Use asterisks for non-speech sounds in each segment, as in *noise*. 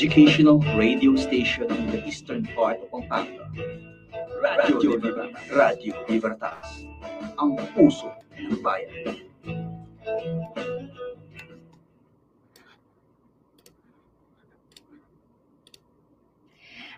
educational radio station in the eastern part of Pampanga. Radio Libertas, Radio Libertas, ang puso ng bayan.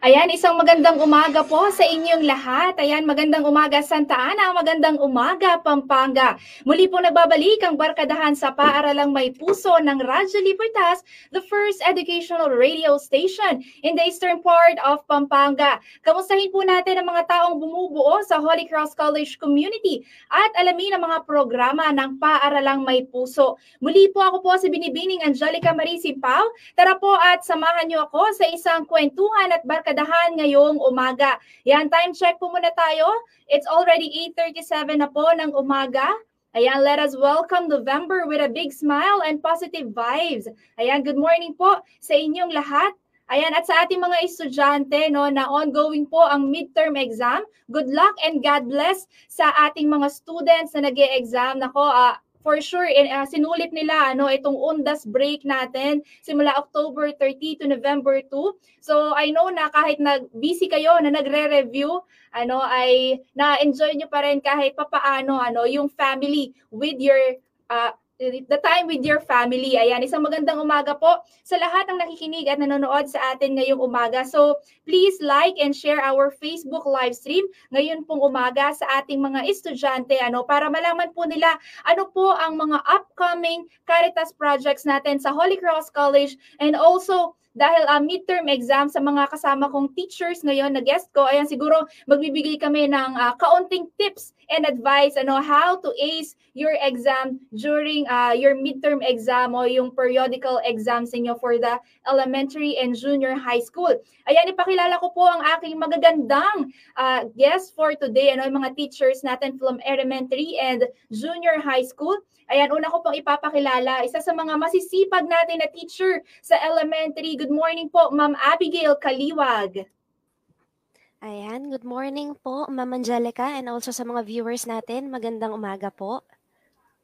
Ayan, isang magandang umaga po sa inyong lahat. Ayan, magandang umaga Santa Ana, magandang umaga Pampanga. Muli po nagbabalik ang barkadahan sa paaralang may puso ng Radyo Libertas, the first educational radio station in the eastern part of Pampanga. Kamustahin po natin ang mga taong bumubuo sa Holy Cross College community at alamin ang mga programa ng paaralang may puso. Muli po ako po si Binibining Angelica Marie Simpao. Tara po at samahan niyo ako sa isang kwentuhan at barkadahan barkadahan ngayong umaga. Yan, time check po muna tayo. It's already 8.37 na po ng umaga. Ayan, let us welcome November with a big smile and positive vibes. Ayan, good morning po sa inyong lahat. Ayan, at sa ating mga estudyante no, na ongoing po ang midterm exam, good luck and God bless sa ating mga students na nag exam Nako, uh, for sure in, uh, sinulit nila ano itong undas break natin simula October 30 to November 2. So I know na kahit nag busy kayo na nagre-review ano ay na-enjoy niyo pa rin kahit papaano ano yung family with your uh, the time with your family. Ayan, isang magandang umaga po sa lahat ng nakikinig at nanonood sa atin ngayong umaga. So, please like and share our Facebook live stream ngayon pong umaga sa ating mga estudyante ano para malaman po nila ano po ang mga upcoming Caritas projects natin sa Holy Cross College and also dahil uh, midterm exam sa mga kasama kong teachers ngayon na guest ko, ayan siguro magbibigay kami ng uh, kaunting tips and advice ano how to ace your exam during uh, your midterm exam o yung periodical exams niyo for the elementary and junior high school. Ayan ipakilala ko po ang aking magagandang uh, guest for today ano yung mga teachers natin from elementary and junior high school. Ayan, una ko pong ipapakilala, isa sa mga masisipag natin na teacher sa elementary. Good morning po, Ma'am Abigail Kaliwag. Ayan, good morning po, Ma'am Angelica, and also sa mga viewers natin. Magandang umaga po.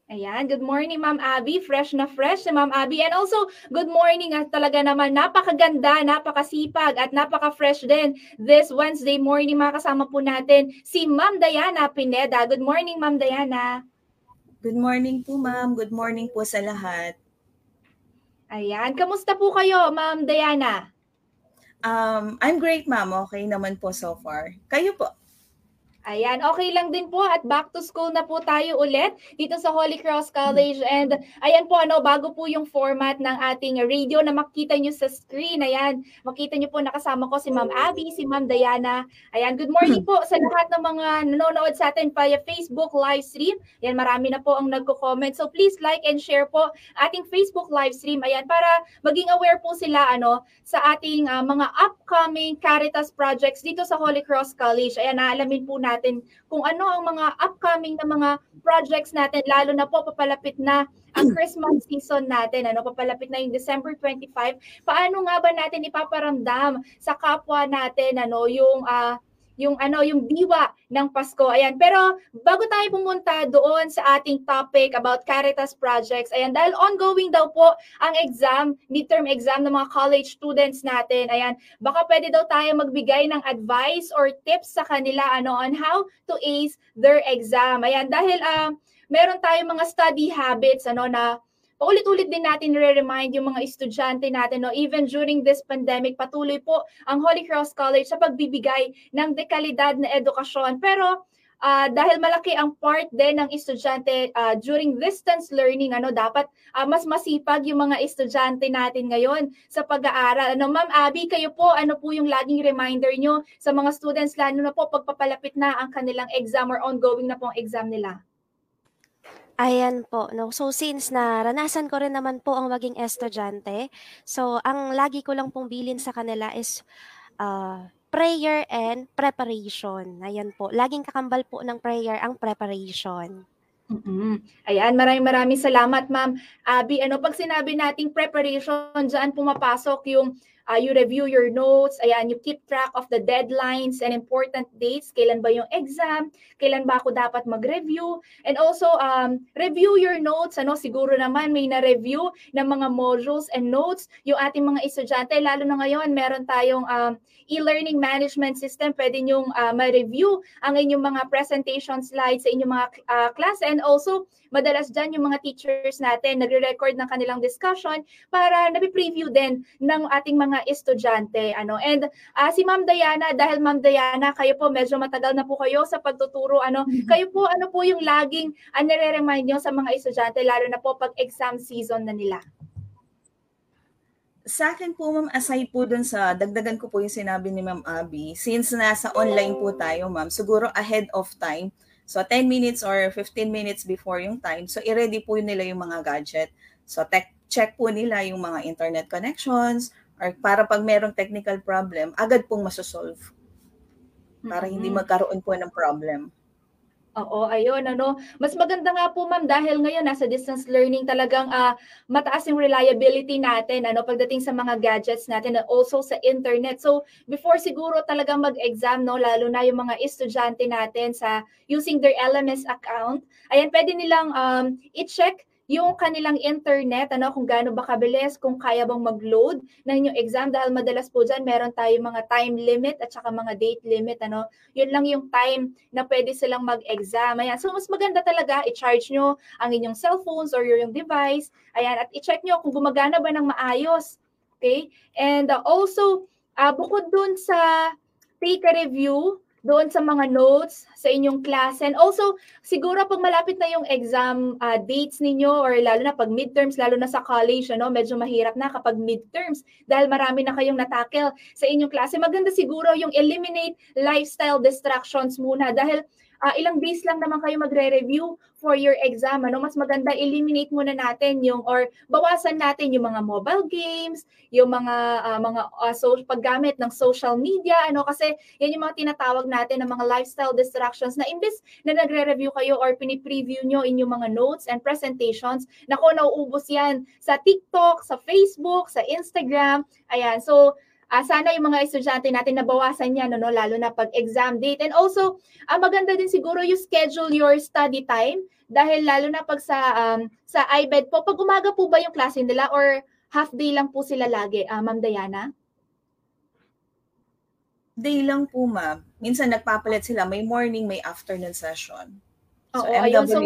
Ayan, good morning Ma'am Abby. Fresh na fresh si Ma'am Abby. And also, good morning at talaga naman napakaganda, napakasipag at napaka-fresh din this Wednesday morning mga kasama po natin si Ma'am Diana Pineda. Good morning Ma'am Diana. Good morning po, ma'am. Good morning po sa lahat. Ayan. Kamusta po kayo, ma'am Diana? Um, I'm great, ma'am. Okay naman po so far. Kayo po? Ayan, okay lang din po at back to school na po tayo ulit dito sa Holy Cross College and ayan po ano, bago po yung format ng ating radio na makita nyo sa screen. Ayan, makita nyo po nakasama ko si Ma'am Abby, si Ma'am Diana. Ayan, good morning po sa lahat ng mga nanonood sa atin via Facebook live stream. Ayan, marami na po ang nagko-comment. So please like and share po ating Facebook live stream. Ayan, para maging aware po sila ano sa ating uh, mga upcoming Caritas projects dito sa Holy Cross College. Ayan, naalamin po natin natin kung ano ang mga upcoming na mga projects natin, lalo na po papalapit na ang *clears throat* Christmas season natin, ano, papalapit na yung December 25. Paano nga ba natin ipaparamdam sa kapwa natin, ano, yung uh, yung ano yung diwa ng Pasko. Ayan. Pero bago tayo pumunta doon sa ating topic about Caritas projects, ayan dahil ongoing daw po ang exam, midterm exam ng mga college students natin. Ayan, baka pwede daw tayo magbigay ng advice or tips sa kanila ano on how to ace their exam. Ayan, dahil uh, meron tayong mga study habits ano na paulit-ulit din natin re-remind yung mga estudyante natin, no, even during this pandemic, patuloy po ang Holy Cross College sa pagbibigay ng dekalidad na edukasyon. Pero uh, dahil malaki ang part din ng estudyante uh, during distance learning ano dapat uh, mas masipag yung mga estudyante natin ngayon sa pag-aaral. Ano ma'am Abby kayo po ano po yung laging reminder nyo sa mga students lalo na po pagpapalapit na ang kanilang exam or ongoing na pong exam nila Ayan po, 'no. So since naranasan ko rin naman po ang maging estudyante, so ang lagi ko lang pong bilin sa kanila is, uh, prayer and preparation. Ayan po, laging kakambal po ng prayer ang preparation. Mm. Ayan, maraming maraming salamat Ma'am Abby. Ano, 'pag sinabi nating preparation, diyan pumapasok yung uh, you review your notes, ayan, you keep track of the deadlines and important dates, kailan ba yung exam, kailan ba ako dapat mag-review, and also um, review your notes, ano, siguro naman may na-review ng mga modules and notes. Yung ating mga estudyante, lalo na ngayon, meron tayong um, e-learning management system, pwede nyong uh, ma-review ang inyong mga presentation slides sa inyong mga uh, class, and also, madalas dyan yung mga teachers natin nagre-record ng kanilang discussion para nabi-preview din ng ating mga mga estudyante. Ano? And uh, si Ma'am Diana, dahil Ma'am Diana, kayo po medyo matagal na po kayo sa pagtuturo. Ano? Mm-hmm. Kayo po, ano po yung laging uh, nire-remind nyo sa mga estudyante, lalo na po pag exam season na nila? Sa akin po, ma'am, aside po dun sa, dagdagan ko po yung sinabi ni Ma'am Abby, since nasa online po tayo, ma'am, siguro ahead of time, so 10 minutes or 15 minutes before yung time, so i-ready po nila yung mga gadget. So tech, check po nila yung mga internet connections, or para pag merong technical problem, agad pong masosolve. Para mm-hmm. hindi magkaroon po ng problem. Oo, ayun ano. Mas maganda nga po ma'am dahil ngayon nasa distance learning talagang uh, mataas yung reliability natin ano pagdating sa mga gadgets natin and also sa internet. So before siguro talagang mag-exam no lalo na yung mga estudyante natin sa using their LMS account, ayan pwede nilang um, i-check yung kanilang internet, ano, kung gaano ba kabilis, kung kaya bang mag-load ng inyong exam dahil madalas po dyan meron tayong mga time limit at saka mga date limit, ano. Yun lang yung time na pwede silang mag-exam. Ayan. So, mas maganda talaga, i-charge nyo ang inyong cellphones or yung device. Ayan. At i-check nyo kung gumagana ba ng maayos. Okay? And uh, also, uh, bukod dun sa take a review, doon sa mga notes sa inyong klase. And also, siguro pag malapit na yung exam uh, dates ninyo or lalo na pag midterms, lalo na sa college, ano, medyo mahirap na kapag midterms dahil marami na kayong natakel sa inyong klase. Maganda siguro yung eliminate lifestyle distractions muna dahil uh, ilang days lang naman kayo magre-review for your exam. Ano, mas maganda eliminate muna natin yung or bawasan natin yung mga mobile games, yung mga uh, mga uh, so, paggamit ng social media, ano kasi yan yung mga tinatawag natin ng mga lifestyle distractions na imbes na nagre-review kayo or pini-preview nyo inyong mga notes and presentations, nako nauubos yan sa TikTok, sa Facebook, sa Instagram. Ayan. So uh, sana yung mga estudyante natin nabawasan yan, no, lalo na pag exam date. And also, uh, maganda din siguro you schedule your study time dahil lalo na pag sa um, sa IBED po, pag umaga po ba yung klase nila or half day lang po sila lagi, uh, Ma'am Diana? Day lang po, ma'am. Minsan nagpapalit sila, may morning, may afternoon session. So, Oo, MW, ayun. So,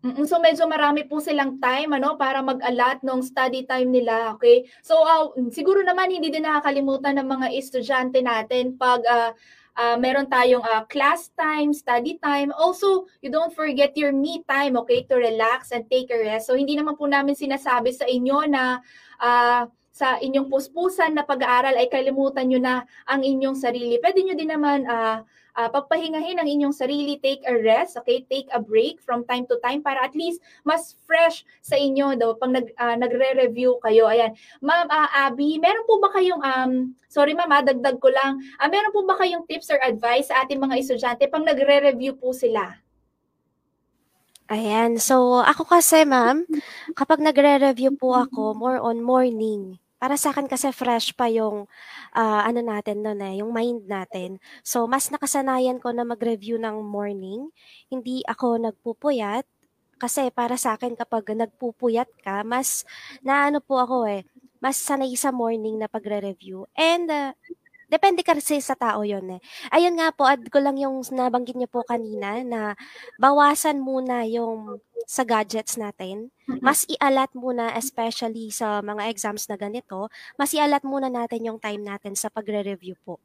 Mm, so medyo marami po silang time ano para mag-allot ng study time nila, okay? So uh, siguro naman hindi din nakakalimutan ng mga estudyante natin pag uh, uh, meron tayong uh, class time, study time. Also, you don't forget your me time, okay, to relax and take a rest. So hindi naman po namin sinasabi sa inyo na uh, sa inyong puspusan na pag-aaral ay kalimutan nyo na ang inyong sarili. Pwede nyo din naman uh, uh, pagpahingahin ang inyong sarili, take a rest, okay? Take a break from time to time para at least mas fresh sa inyo daw pag nag, uh, nagre-review kayo. Ayan. Ma'am uh, Abby, meron po ba kayong um sorry ma'am, dagdag ko lang. Uh, meron po ba kayong tips or advice sa ating mga estudyante pag nagre-review po sila? Ayan. So, ako kasi, ma'am, *laughs* kapag nagre-review po ako, more on morning para sa akin kasi fresh pa yung uh, ano natin noon eh, yung mind natin. So mas nakasanayan ko na mag-review ng morning. Hindi ako nagpupuyat kasi para sa akin kapag nagpupuyat ka, mas naano po ako eh, mas sanay sa morning na pagre-review. And uh, Depende kasi sa tao yon eh. Ayun nga po, add ko lang yung nabanggit niyo po kanina na bawasan muna yung sa gadgets natin. Mas ialat muna, especially sa mga exams na ganito, mas ialat muna natin yung time natin sa pagre-review po.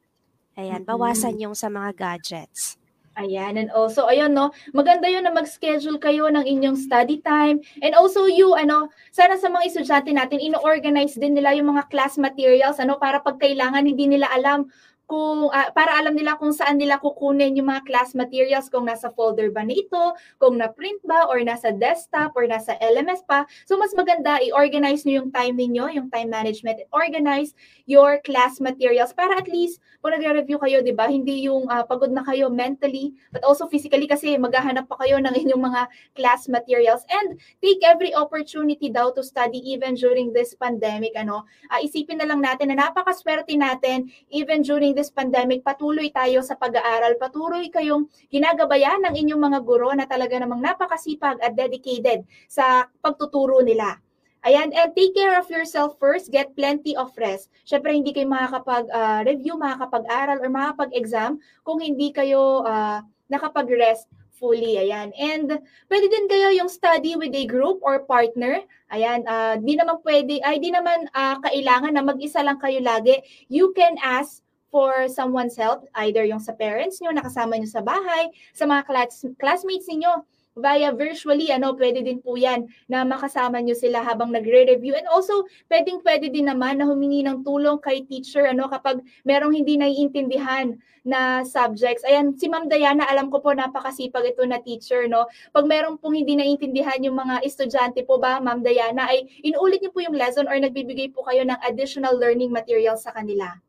Ayan, bawasan yung sa mga gadgets. Ayan, and also, ayun, no, maganda yun na mag-schedule kayo ng inyong study time. And also you, ano, sana sa mga estudyante natin, ino-organize din nila yung mga class materials, ano, para pag kailangan, hindi nila alam kung uh, para alam nila kung saan nila kukunin yung mga class materials kung nasa folder ba nito, kung na print ba or nasa desktop or nasa LMS pa. So mas maganda i-organize niyo yung time niyo, yung time management, organize your class materials para at least kung nagre-review kayo, 'di ba, hindi yung uh, pagod na kayo mentally but also physically kasi maghahanap pa kayo ng *laughs* inyong mga class materials and take every opportunity daw to study even during this pandemic ano. Uh, isipin na lang natin na napakaswerte natin even during this pandemic, patuloy tayo sa pag-aaral, patuloy kayong ginagabayan ng inyong mga guro na talaga namang napakasipag at dedicated sa pagtuturo nila. Ayan, and take care of yourself first. Get plenty of rest. Syempre, hindi kayo makakapag-review, uh, makakapag-aral, or makakapag-exam kung hindi kayo uh, nakapag-rest fully. Ayan. And pwede din kayo yung study with a group or partner. Ayan, ah, di naman pwede, ay di naman ah, kailangan na mag-isa lang kayo lagi. You can ask for someone's help, either yung sa parents nyo, nakasama nyo sa bahay, sa mga class, classmates ninyo, via virtually, ano, pwede din po yan na makasama nyo sila habang nagre-review. And also, pwedeng pwede din naman na humingi ng tulong kay teacher, ano, kapag merong hindi naiintindihan na subjects. Ayan, si Ma'am Diana, alam ko po napakasipag ito na teacher, no? Pag merong pong hindi naiintindihan yung mga estudyante po ba, Ma'am Diana, ay inuulit niyo po yung lesson or nagbibigay po kayo ng additional learning materials sa kanila.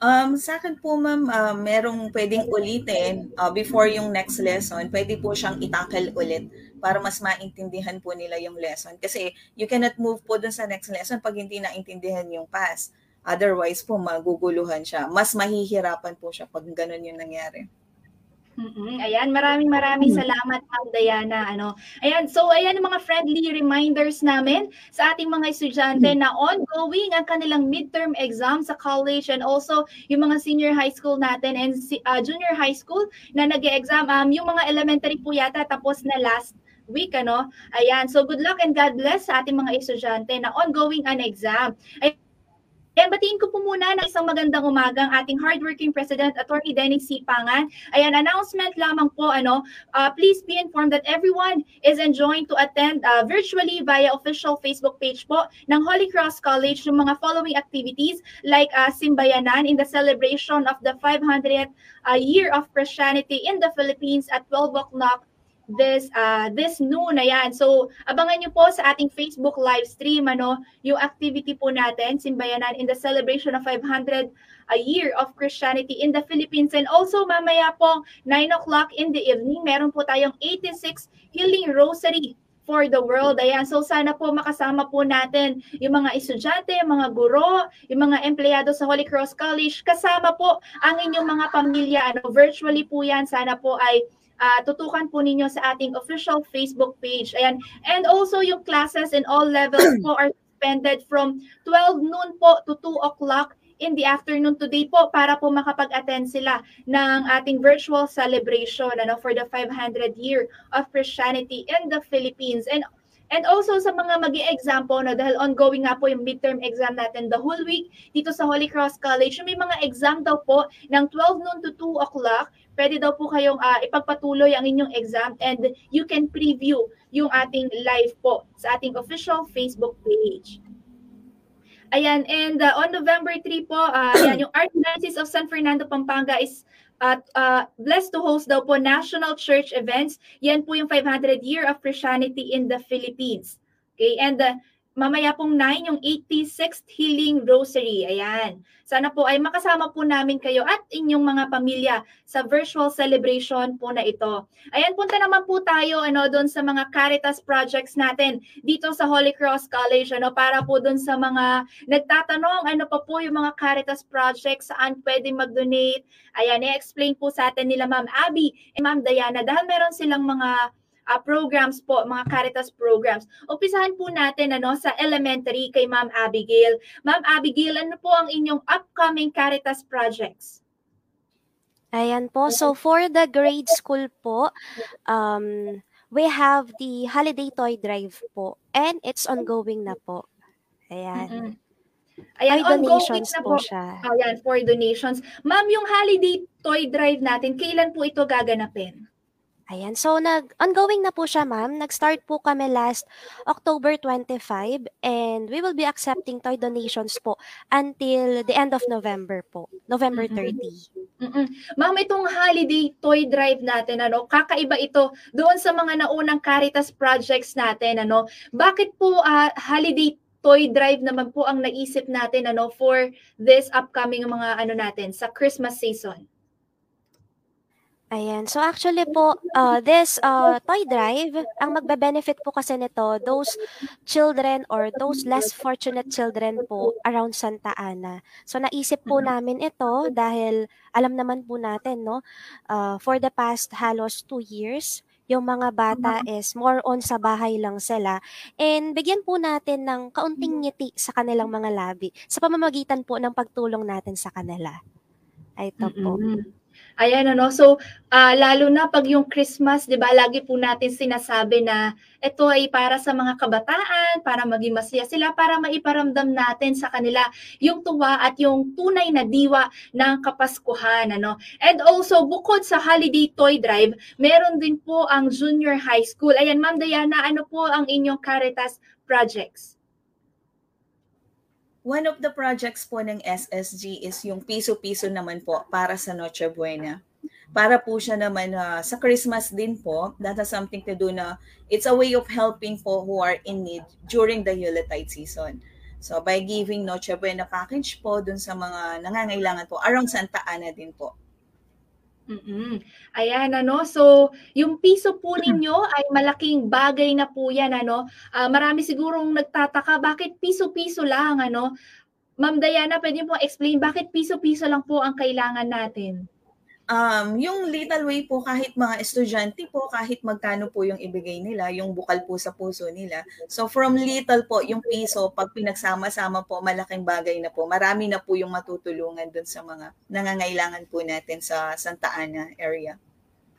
Um, sa akin po, ma'am, uh, merong pwedeng ulitin uh, before yung next lesson. Pwede po siyang itakal ulit para mas maintindihan po nila yung lesson. Kasi you cannot move po dun sa next lesson pag hindi naintindihan yung past. Otherwise po, maguguluhan siya. Mas mahihirapan po siya pag ganun yung nangyari. Mm-mm. Ayan, maraming maraming salamat Ma'am Diana. Ano. Ayan, so ayan ang mga friendly reminders namin sa ating mga estudyante na ongoing ang kanilang midterm exam sa college and also yung mga senior high school natin and uh, junior high school na nag-exam. Um, yung mga elementary po yata tapos na last week ano. Ayan, so good luck and God bless sa ating mga estudyante na ongoing an exam. Ayan, Ayan, batiin ko po muna ng isang magandang umaga ang ating hardworking President, Attorney Dennis C. Pangan. Ayan, announcement lamang po, ano, uh, please be informed that everyone is enjoying to attend uh, virtually via official Facebook page po ng Holy Cross College yung mga following activities like uh, Simbayanan in the celebration of the 500th uh, year of Christianity in the Philippines at 12 o'clock this uh, this noon ayan. So abangan niyo po sa ating Facebook live stream ano yung activity po natin Simbayanan in the celebration of 500 a year of Christianity in the Philippines and also mamaya po 9 o'clock in the evening meron po tayong 86 Healing Rosary for the world. Ayan, so sana po makasama po natin yung mga estudyante, yung mga guro, yung mga empleyado sa Holy Cross College, kasama po ang inyong mga pamilya. Ano, virtually po yan, sana po ay uh, tutukan po ninyo sa ating official Facebook page. Ayan. And also yung classes in all levels *clears throat* po are suspended from 12 noon po to 2 o'clock in the afternoon today po para po makapag-attend sila ng ating virtual celebration ano for the 500 year of Christianity in the Philippines. And And also sa mga mag exam po, no, dahil ongoing nga po yung midterm exam natin the whole week dito sa Holy Cross College, may mga exam daw po ng 12 noon to 2 o'clock pwede daw po kayong uh, ipagpatuloy ang inyong exam and you can preview yung ating live po sa ating official Facebook page. Ayan, and uh, on November 3 po, uh, ayan, yung Archdiocese of San Fernando, Pampanga is at uh, blessed to host daw po national church events. Yan po yung 500 year of Christianity in the Philippines. Okay, and uh, mamaya pong 9 yung 86th Healing Rosary. Ayan. Sana po ay makasama po namin kayo at inyong mga pamilya sa virtual celebration po na ito. Ayan, punta naman po tayo ano doon sa mga Caritas projects natin dito sa Holy Cross College ano para po doon sa mga nagtatanong ano pa po yung mga Caritas projects saan pwedeng mag-donate. Ayan, i-explain po sa atin nila Ma'am Abby and Ma'am Diana dahil meron silang mga uh, programs po, mga Caritas programs. Umpisahan po natin ano sa elementary kay Ma'am Abigail. Ma'am Abigail, ano po ang inyong upcoming Caritas projects? Ayan po. So for the grade school po, um, we have the holiday toy drive po and it's ongoing na po. Ayan. Mm-hmm. Ayan, Ay, donations po, po siya. Ayan, for donations. Ma'am, yung holiday toy drive natin, kailan po ito gaganapin? Ayan. So, nag ongoing na po siya, ma'am. Nag-start po kami last October 25 and we will be accepting toy donations po until the end of November po. November 30. Mm-mm. Ma'am, itong holiday toy drive natin, ano, kakaiba ito doon sa mga naunang Caritas projects natin, ano. Bakit po uh, holiday toy drive naman po ang naisip natin ano for this upcoming mga ano natin sa Christmas season? Ayan. So actually po, uh, this uh, toy drive, ang magbe-benefit po kasi nito, those children or those less fortunate children po around Santa Ana. So naisip po namin ito dahil alam naman po natin, no, uh, for the past halos two years, yung mga bata is more on sa bahay lang sila. And bigyan po natin ng kaunting ngiti sa kanilang mga labi sa pamamagitan po ng pagtulong natin sa kanila. Ito po. Mm-hmm. Ayan ano, so uh, lalo na pag yung Christmas, 'di ba? Lagi po natin sinasabi na ito ay para sa mga kabataan, para maging masaya sila, para maiparamdam natin sa kanila yung tuwa at yung tunay na diwa ng Kapaskuhan, ano. And also bukod sa Holiday Toy Drive, meron din po ang Junior High School. Ayan, Ma'am Diana, ano po ang inyong Caritas projects? One of the projects po ng SSG is yung piso-piso naman po para sa Noche Buena. Para po siya naman uh, sa Christmas din po, that has something to do na it's a way of helping po who are in need during the Yuletide season. So by giving Noche Buena package po dun sa mga nangangailangan po, around Santa Ana din po. Mm. Ayan ano, so yung piso po ninyo ay malaking bagay na po 'yan ano. Uh, marami sigurong nagtataka bakit piso-piso lang ano. Ma'am Diana, pwede mo explain bakit piso-piso lang po ang kailangan natin? Um, yung little way po kahit mga estudyante po, kahit magkano po yung ibigay nila, yung bukal po sa puso nila. So from little po, yung piso, pag pinagsama-sama po, malaking bagay na po. Marami na po yung matutulungan dun sa mga nangangailangan po natin sa Santa Ana area.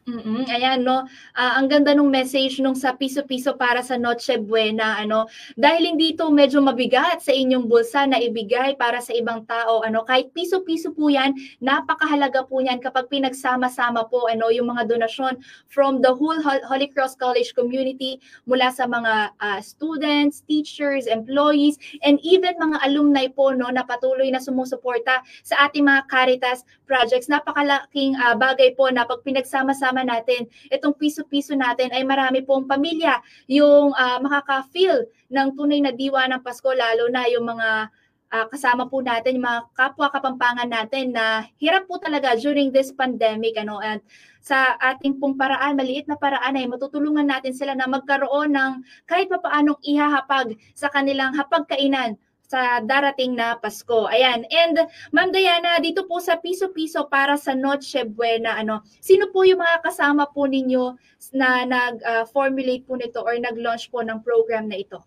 Mm, ayan 'no, ah, ang ganda nung message nung sa piso-piso para sa Noche Buena ano, dahil hindi ito medyo mabigat sa inyong bulsa na ibigay para sa ibang tao ano, kahit piso-piso po 'yan, napakahalaga po niyan kapag pinagsama-sama po ano? Yung mga donasyon from the whole Holy Cross College community mula sa mga uh, students, teachers, employees, and even mga alumni po no? Na patuloy na sumusuporta sa ating mga Caritas projects. Napakalaking uh, bagay po na pag pinagsama-sama kasama natin, itong piso-piso natin ay marami pong pamilya. Yung uh, makaka-feel ng tunay na diwa ng Pasko, lalo na yung mga uh, kasama po natin, yung mga kapwa kapampangan natin na hirap po talaga during this pandemic. Ano, at sa ating pong paraan, maliit na paraan ay matutulungan natin sila na magkaroon ng kahit pa paanong ihahapag sa kanilang hapagkainan sa darating na Pasko. Ayan. And Ma'am Diana, dito po sa piso-piso para sa Noche Buena, ano, sino po yung mga kasama po ninyo na nag-formulate uh, po nito or nag-launch po ng program na ito?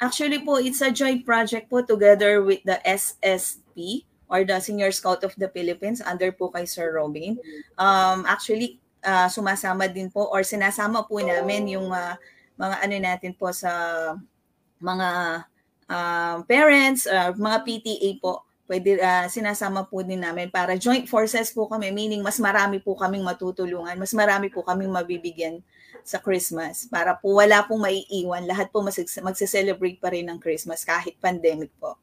Actually po, it's a joint project po together with the SSP or the Senior Scout of the Philippines under po kay Sir Robin. Um, actually, uh, sumasama din po or sinasama po namin yung uh, mga ano natin po sa mga uh, parents, uh, mga PTA po, pwede uh, sinasama po din namin para joint forces po kami, meaning mas marami po kaming matutulungan, mas marami po kaming mabibigyan sa Christmas para po wala pong maiiwan, lahat po magse-celebrate pa rin ng Christmas kahit pandemic po.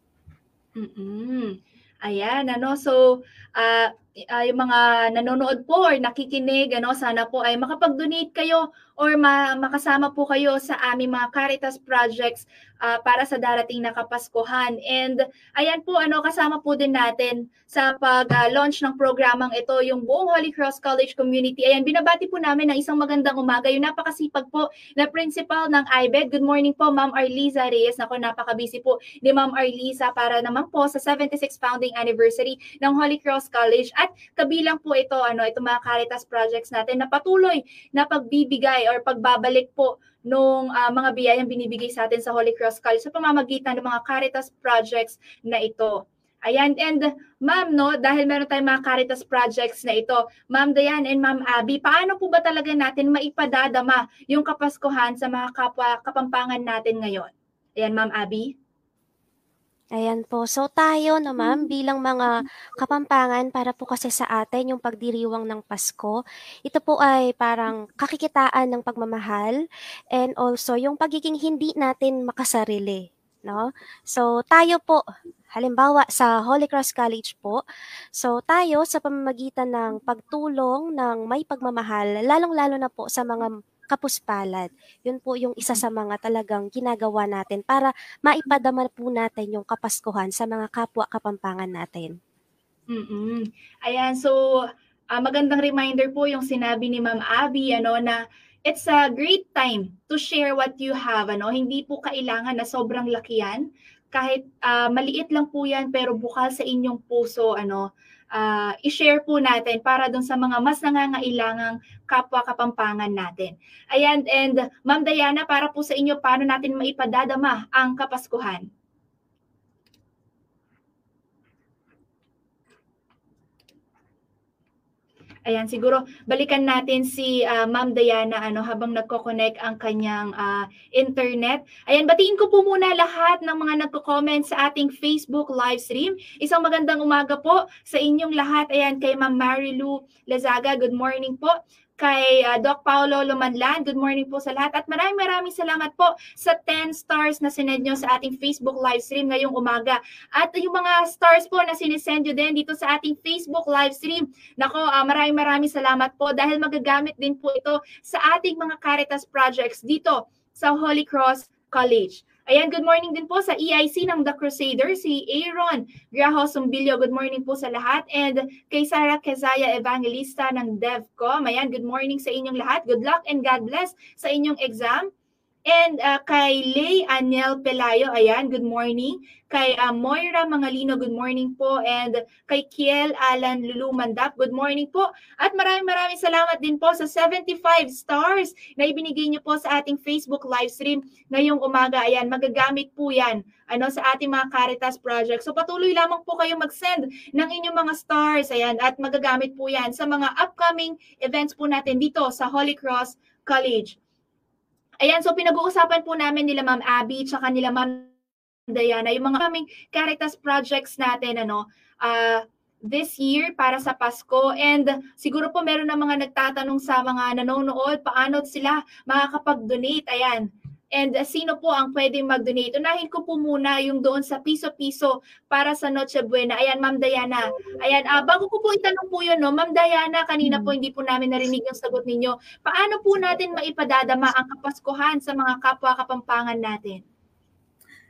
Mm-mm. Ayan, ano, so uh, uh, yung mga nanonood po or nakikinig, ano, sana po ay makapag-donate kayo or ma- makasama po kayo sa aming mga Caritas projects uh, para sa darating na Kapaskuhan. And ayan po, ano, kasama po din natin sa pag-launch uh, ng programang ito, yung buong Holy Cross College community. Ayan, binabati po namin ng isang magandang umaga, yung napakasipag po na principal ng IBED. Good morning po, Ma'am Arliza Reyes. Nako, napaka-busy po ni Ma'am Arliza para naman po sa 76th founding anniversary ng Holy Cross College. At kabilang po ito, ano, ito mga Caritas projects natin na patuloy na pagbibigay or pagbabalik po nung uh, mga biyayang binibigay sa atin sa Holy Cross College sa pamamagitan ng mga Caritas projects na ito. Ayan, and ma'am, no, dahil meron tayong mga Caritas projects na ito, ma'am Dayan and ma'am Abby, paano po ba talaga natin maipadadama yung Kapaskuhan sa mga kapwa kapampangan natin ngayon? Ayan, ma'am Abby. Ayan po. So tayo no ma'am, bilang mga kapampangan para po kasi sa atin yung pagdiriwang ng Pasko, ito po ay parang kakikitaan ng pagmamahal and also yung pagiging hindi natin makasarili, no? So tayo po Halimbawa, sa Holy Cross College po, so tayo sa pamamagitan ng pagtulong ng may pagmamahal, lalong-lalo na po sa mga kapuspalad. Yun po yung isa sa mga talagang ginagawa natin para maipadama po natin yung kapaskuhan sa mga kapwa kapampangan natin. Mm-mm. Ayan, so uh, magandang reminder po yung sinabi ni Ma'am Abby ano na it's a great time to share what you have ano hindi po kailangan na sobrang laki yan kahit uh, maliit lang po yan pero bukal sa inyong puso ano uh, i-share po natin para dun sa mga mas nangangailangang kapwa kapampangan natin. Ayan, and Ma'am Diana, para po sa inyo, paano natin maipadadama ang Kapaskuhan? Ayan, siguro balikan natin si uh, Ma'am Diana ano habang nagko-connect ang kanyang uh, internet. Ayan, batiin ko po muna lahat ng mga nagko-comment sa ating Facebook live stream. Isang magandang umaga po sa inyong lahat. Ayan, kay Ma'am Marilu Lazaga, good morning po kay uh, Doc Paulo Lumanlan. Good morning po sa lahat at maraming maraming salamat po sa 10 stars na sinend nyo sa ating Facebook live stream ngayong umaga. At yung mga stars po na sinisend nyo din dito sa ating Facebook live stream. Nako, uh, maraming maraming salamat po dahil magagamit din po ito sa ating mga Caritas projects dito sa Holy Cross College. Ayan, good morning din po sa EIC ng The Crusader, si Aaron Graho Sumbilyo. Good morning po sa lahat. And kay Sarah Kezaya Evangelista ng DevCom. Ayan, good morning sa inyong lahat. Good luck and God bless sa inyong exam. And uh, kay Lay Anel Pelayo, ayan, good morning. Kay uh, Moira Mangalino, good morning po. And kay Kiel Alan Lulu Mandap, good morning po. At maraming maraming salamat din po sa 75 stars na ibinigay niyo po sa ating Facebook live stream ngayong umaga. Ayan, magagamit po yan ano, sa ating mga Caritas project. So patuloy lamang po kayo mag-send ng inyong mga stars. Ayan, at magagamit po yan sa mga upcoming events po natin dito sa Holy Cross College. Ayan, so pinag-uusapan po namin nila Ma'am Abby tsaka nila Ma'am Diana, yung mga kaming Caritas projects natin, ano, uh, this year para sa Pasko. And siguro po meron na mga nagtatanong sa mga nanonood, paano sila makakapag-donate. Ayan, And uh, sino po ang pwedeng mag-donate? Unahin ko po muna yung doon sa piso-piso para sa Noche Buena. Ayan, Ma'am Diana. Ayan, uh, bago ko po itanong po yun, no? Ma'am Diana, kanina po hindi po namin narinig yung sagot ninyo. Paano po natin maipadadama ang kapaskuhan sa mga kapwa kapampangan natin?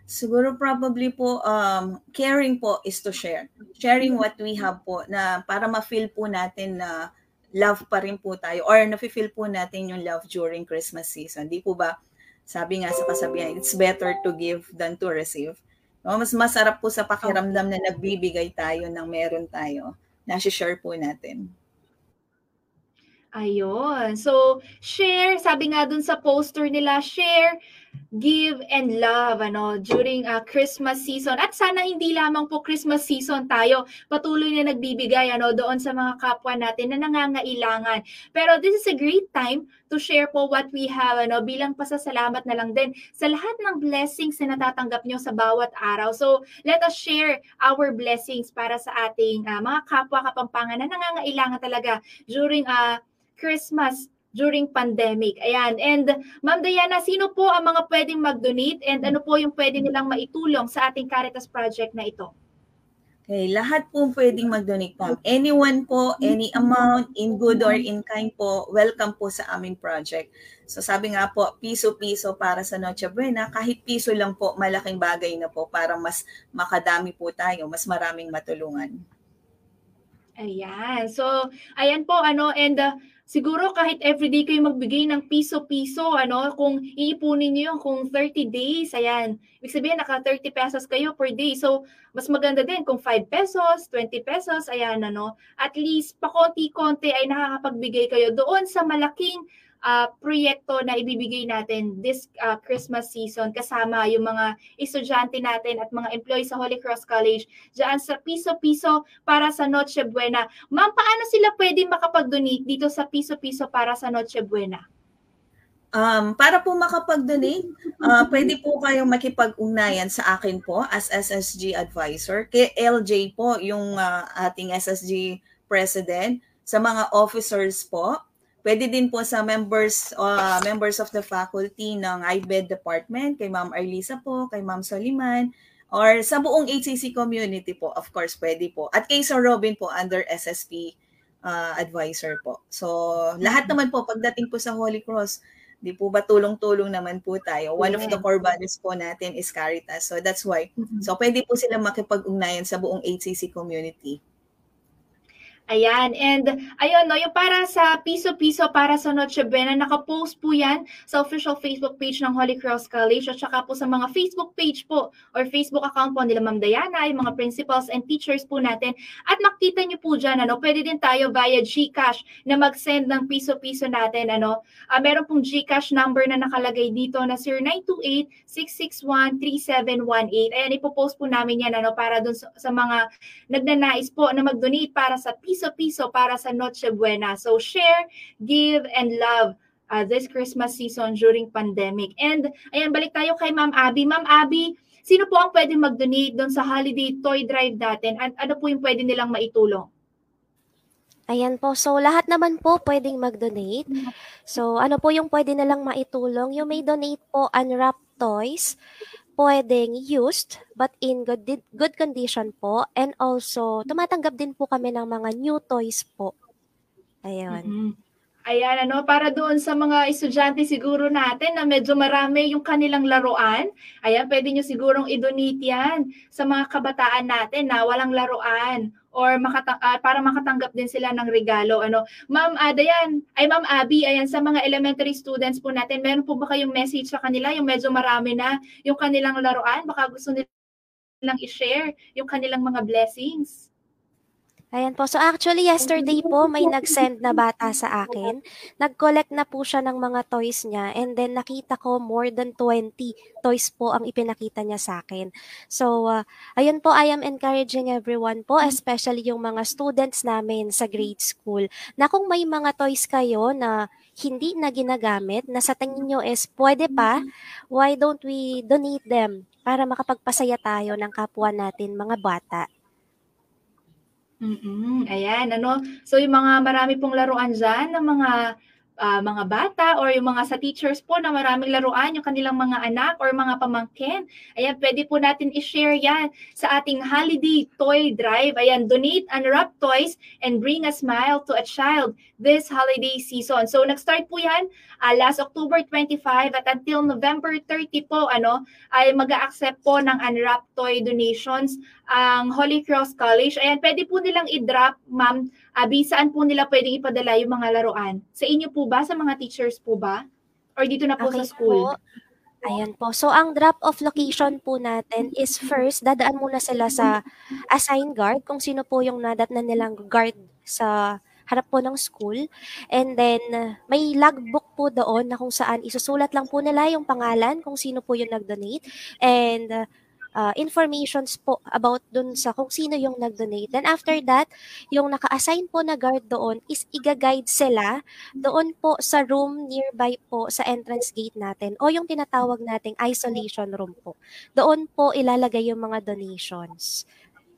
Siguro probably po um, caring po is to share. Sharing what we have po na para ma-feel po natin na love pa rin po tayo or na-feel po natin yung love during Christmas season. Di po ba sabi nga sa kasabihan, it's better to give than to receive. No, mas masarap po sa pakiramdam na nagbibigay tayo ng meron tayo. Nasi-share po natin. Ayun. So, share, sabi nga dun sa poster nila, share give and love ano during uh, Christmas season. At sana hindi lamang po Christmas season tayo. Patuloy na nagbibigay ano doon sa mga kapwa natin na nangangailangan. Pero this is a great time to share po what we have ano bilang pasasalamat na lang din sa lahat ng blessings na natatanggap nyo sa bawat araw. So let us share our blessings para sa ating uh, mga kapwa kapampangan na nangangailangan talaga during uh, Christmas during pandemic. Ayan. And Ma'am Diana, sino po ang mga pwedeng mag-donate and ano po yung pwede nilang maitulong sa ating Caritas project na ito? Okay, lahat po pwedeng mag-donate po. Anyone po, any amount, in good or in kind po, welcome po sa aming project. So sabi nga po, piso-piso para sa Noche Buena, kahit piso lang po, malaking bagay na po para mas makadami po tayo, mas maraming matulungan. Ayan. So, ayan po, ano, and uh, siguro kahit everyday kayo magbigay ng piso-piso, ano, kung iipunin niyo yung kung 30 days, ayan, ibig sabihin naka 30 pesos kayo per day. So, mas maganda din kung 5 pesos, 20 pesos, ayan, ano, at least pakonti-konti ay nakakapagbigay kayo doon sa malaking uh, proyekto na ibibigay natin this uh, Christmas season kasama yung mga estudyante natin at mga employees sa Holy Cross College dyan sa piso-piso para sa Noche Buena. Ma'am, paano sila pwede makapag-donate dito sa piso-piso para sa Noche Buena? Um, para po makapag-donate, uh, pwede po kayong makipag-ugnayan sa akin po as SSG advisor. Kay LJ po, yung uh, ating SSG president. Sa mga officers po, Pwede din po sa members uh, members of the faculty ng IBED department, kay Ma'am Arlisa po, kay Ma'am Soliman, or sa buong HCC community po, of course, pwede po. At kay Sir Robin po under SSP uh, advisor po. So, lahat mm-hmm. naman po pagdating po sa Holy Cross, di po ba tulong-tulong naman po tayo. One yeah. of the core values po natin is Caritas. So, that's why. Mm-hmm. So, pwede po sila makipag-ugnayan sa buong HCC community. Ayan. And ayun, no, yung para sa piso-piso para sa Noche Buena, nakapost po yan sa official Facebook page ng Holy Cross College at saka po sa mga Facebook page po or Facebook account po nila Ma'am Diana, yung mga principals and teachers po natin. At makita nyo po dyan, ano, pwede din tayo via GCash na mag-send ng piso-piso natin. Ano. Uh, meron pong GCash number na nakalagay dito na 0928-661-3718. Ayan, ipopost po namin yan ano, para dun sa, sa mga nagnanais po na mag-donate para sa piso piso-piso para sa Noche Buena. So share, give, and love uh, this Christmas season during pandemic. And ayan, balik tayo kay Ma'am Abby. Ma'am Abby, sino po ang pwede mag-donate doon sa holiday toy drive natin? At ano po yung pwede nilang maitulong? Ayan po. So, lahat naman po pwedeng mag-donate. So, ano po yung pwede nilang maitulong? You may donate po unwrapped toys, pwedeng used, but in good, good condition po. And also, tumatanggap din po kami ng mga new toys po. Ayun. Mm-hmm. Ayan, ano, para doon sa mga estudyante siguro natin na medyo marami yung kanilang laruan. Ayan, pwede nyo sigurong i-donate yan sa mga kabataan natin na walang laruan or makata- uh, para makatanggap din sila ng regalo. Ano, Ma'am Adayan, ay Ma'am Abby, ayan sa mga elementary students po natin, meron po ba kayong message sa kanila yung medyo marami na yung kanilang laruan? Baka gusto nilang i-share yung kanilang mga blessings. Ayan po. So actually, yesterday po, may nag-send na bata sa akin. Nag-collect na po siya ng mga toys niya and then nakita ko more than 20 toys po ang ipinakita niya sa akin. So, uh, ayun po, I am encouraging everyone po, especially yung mga students namin sa grade school, na kung may mga toys kayo na hindi na ginagamit, na sa tingin nyo is pwede pa, why don't we donate them para makapagpasaya tayo ng kapwa natin, mga bata? Mm, ayan ano. So yung mga marami pong laruan diyan ng mga uh, mga bata or yung mga sa teachers po na maraming laruan yung kanilang mga anak or mga pamangkin. Ayan, pwede po natin i-share yan sa ating holiday toy drive. Ayan, donate unwrapped toys and bring a smile to a child this holiday season. So nag-start po yan uh, last October 25 at until November 30 po ano ay mag-accept po ng unwrapped toy donations ang Holy Cross College. Ayan, pwede po nilang i-drop, ma'am, Abi, saan po nila pwedeng ipadala yung mga laruan? Sa inyo po ba? Sa mga teachers po ba? Or dito na po okay sa school? Po. Ayan po. So, ang drop-off location po natin is first, dadaan muna sila sa assigned guard, kung sino po yung nadat na nilang guard sa harap po ng school. And then, may logbook po doon na kung saan isusulat lang po nila yung pangalan, kung sino po yung nag-donate. And, uh, uh, informations po about dun sa kung sino yung nag-donate. Then after that, yung naka-assign po na guard doon is iga-guide sila doon po sa room nearby po sa entrance gate natin o yung tinatawag nating isolation room po. Doon po ilalagay yung mga donations.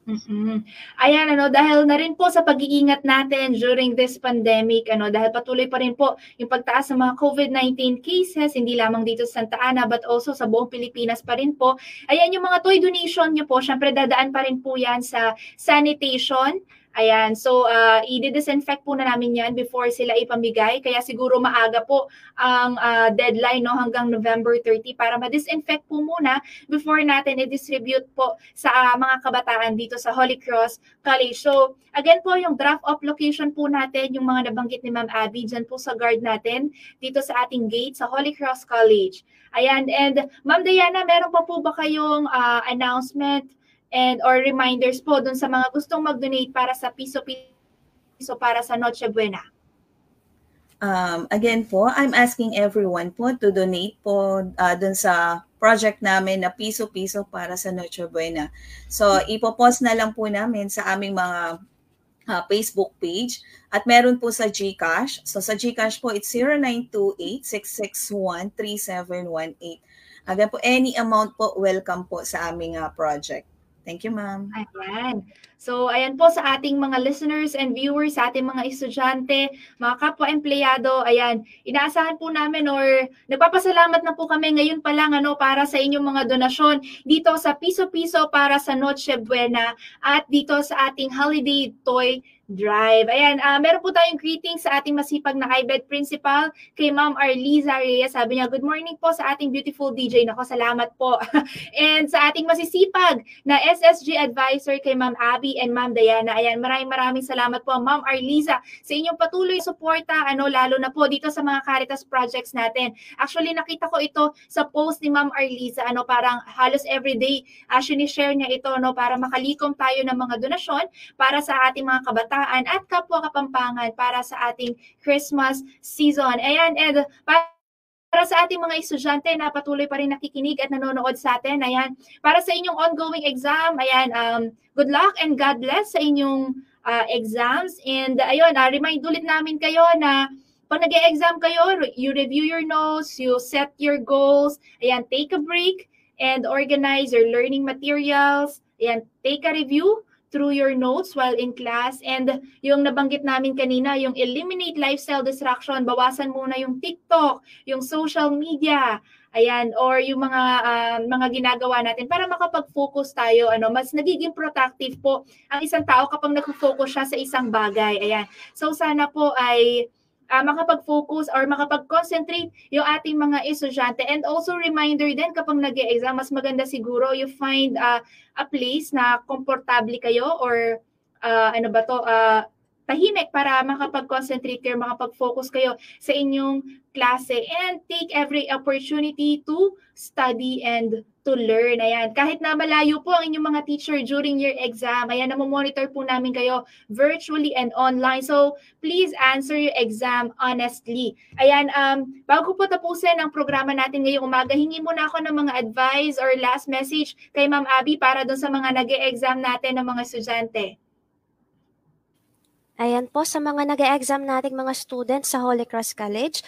Mm-hmm. Ayan, ano, dahil na rin po sa pag-iingat natin during this pandemic, ano, dahil patuloy pa rin po yung pagtaas ng mga COVID-19 cases, hindi lamang dito sa Santa Ana, but also sa buong Pilipinas pa rin po. Ayan, yung mga toy donation nyo po, syempre dadaan pa rin po yan sa sanitation, Ayan, so uh, i-disinfect po na namin yan before sila ipamigay. Kaya siguro maaga po ang uh, deadline no, hanggang November 30 para ma-disinfect po muna before natin i-distribute po sa uh, mga kabataan dito sa Holy Cross College. So again po, yung drop-off location po natin, yung mga nabanggit ni Ma'am Abby, dyan po sa guard natin dito sa ating gate sa Holy Cross College. Ayan, and Ma'am Diana, meron pa po ba kayong uh, announcement and or reminders po dun sa mga gustong mag-donate para sa piso-piso para sa Noche Buena? Um, again po, I'm asking everyone po to donate po uh, dun sa project namin na piso-piso para sa Noche Buena. So, ipopost na lang po namin sa aming mga uh, Facebook page at meron po sa GCash. So, sa GCash po, it's 0928-661-3718. Again po, any amount po, welcome po sa aming uh, project. Thank you, ma'am. Ayan. So, ayan po sa ating mga listeners and viewers, sa ating mga estudyante, mga kapwa-empleyado, ayan, inaasahan po namin or nagpapasalamat na po kami ngayon pa lang ano, para sa inyong mga donasyon dito sa Piso-Piso para sa Noche Buena at dito sa ating holiday toy Drive. Ayan, uh, meron po tayong greeting sa ating masipag na IBED principal kay Ma'am Arliza Reyes. Sabi niya, good morning po sa ating beautiful DJ. Nako, salamat po. *laughs* and sa ating masisipag na SSG advisor kay Ma'am Abby and Ma'am Diana. Ayan, maraming maraming salamat po Ma'am Arliza sa inyong patuloy suporta, ano, lalo na po dito sa mga Caritas projects natin. Actually, nakita ko ito sa post ni Ma'am Arliza, ano, parang halos everyday, actually share niya ito, no, para makalikom tayo ng mga donasyon para sa ating mga kabataan kabataan at kapwa kapampangan para sa ating Christmas season. Ayan, and para sa ating mga estudyante na patuloy pa rin nakikinig at nanonood sa atin, ayan, para sa inyong ongoing exam, ayan, um, good luck and God bless sa inyong uh, exams. And ayun, uh, remind ulit namin kayo na pag nag exam kayo, you review your notes, you set your goals, ayan, take a break and organize your learning materials, ayan, take a review through your notes while in class. And yung nabanggit namin kanina, yung eliminate lifestyle distraction, bawasan muna yung TikTok, yung social media, ayan, or yung mga uh, mga ginagawa natin para makapag-focus tayo, ano, mas nagiging productive po ang isang tao kapag nag-focus siya sa isang bagay. Ayan. So sana po ay uh, makapag-focus or makapag-concentrate yung ating mga estudyante. And also reminder din kapag nag exam mas maganda siguro you find uh, a place na komportable kayo or uh, ano ba to, uh, tahimik para makapag-concentrate kayo, makapag-focus kayo sa inyong klase and take every opportunity to study and to learn. Ayan, kahit na malayo po ang inyong mga teacher during your exam, ayan, namomonitor po namin kayo virtually and online. So, please answer your exam honestly. Ayan, um, bago po tapusin ang programa natin ngayong umaga, hingi muna ako ng mga advice or last message kay Ma'am Abby para doon sa mga nag exam natin ng mga estudyante. Ayan po, sa mga nag exam nating mga students sa Holy Cross College,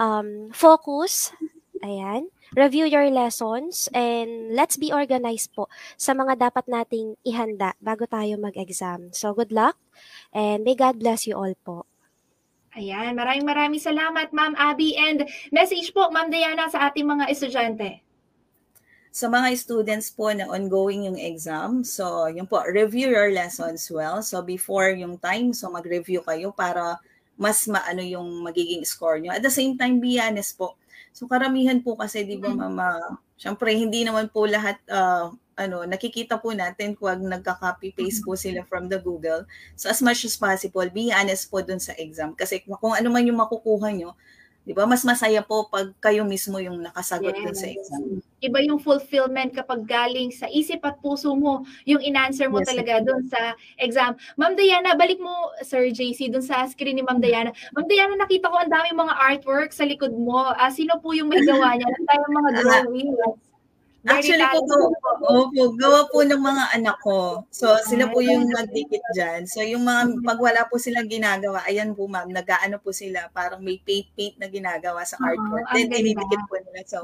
um, focus, ayan, review your lessons, and let's be organized po sa mga dapat nating ihanda bago tayo mag-exam. So, good luck, and may God bless you all po. Ayan, maraming maraming salamat, Ma'am Abby, and message po, Ma'am Diana, sa ating mga estudyante sa mga students po na ongoing yung exam, so yung po, review your lessons well. So before yung time, so mag-review kayo para mas maano yung magiging score nyo. At the same time, be honest po. So karamihan po kasi, di ba mm-hmm. mama, syempre hindi naman po lahat, uh, ano, nakikita po natin kung nagka-copy paste po sila from the Google. So as much as possible, be honest po dun sa exam. Kasi kung ano man yung makukuha nyo, 'Di ba? Mas masaya po pag kayo mismo yung nakasagot yes. sa exam. Iba yung fulfillment kapag galing sa isip at puso mo yung in-answer mo yes. talaga doon sa exam. Ma'am Diana, balik mo Sir JC doon sa screen ni Ma'am Diana. Ma'am Diana, nakita ko ang dami mga artwork sa likod mo. Uh, sino po yung may gawa niya? Ang tayong mga drawing. Actually po, gawa, po, gawa po ng mga anak ko. So, sila po yung nagdikit dyan. So, yung mga, pag wala po silang ginagawa, ayan po ma'am, nag-ano po sila, parang may paint-paint na ginagawa sa artwork. Then, dinidikit po nila. So,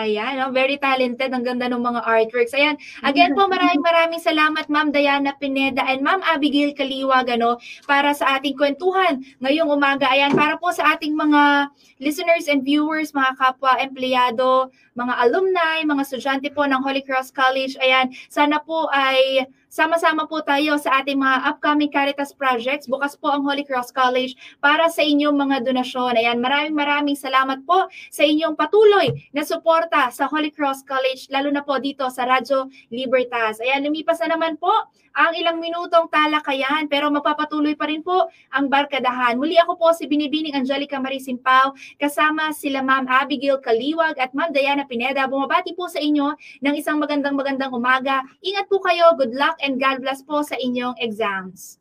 Ayan, no? very talented. Ang ganda ng mga artworks. Ayan, again po, maraming maraming salamat, Ma'am Diana Pineda and Ma'am Abigail Kaliwag, ano, para sa ating kwentuhan ngayong umaga. Ayan, para po sa ating mga listeners and viewers, mga kapwa empleyado, mga alumni, mga estudyante po ng Holy Cross College. Ayan, sana po ay sama-sama po tayo sa ating mga upcoming Caritas projects. Bukas po ang Holy Cross College para sa inyong mga donasyon. Ayan, maraming maraming salamat po sa inyong patuloy na suporta sa Holy Cross College, lalo na po dito sa Radyo Libertas. Ayan, lumipas na naman po ang ilang minutong talakayan pero mapapatuloy pa rin po ang barkadahan. Muli ako po si Binibining Angelica Marisimpao kasama sila Ma'am Abigail Kaliwag at Ma'am Diana Pineda. Bumabati po sa inyo ng isang magandang magandang umaga. Ingat po kayo. Good luck and God bless po sa inyong exams.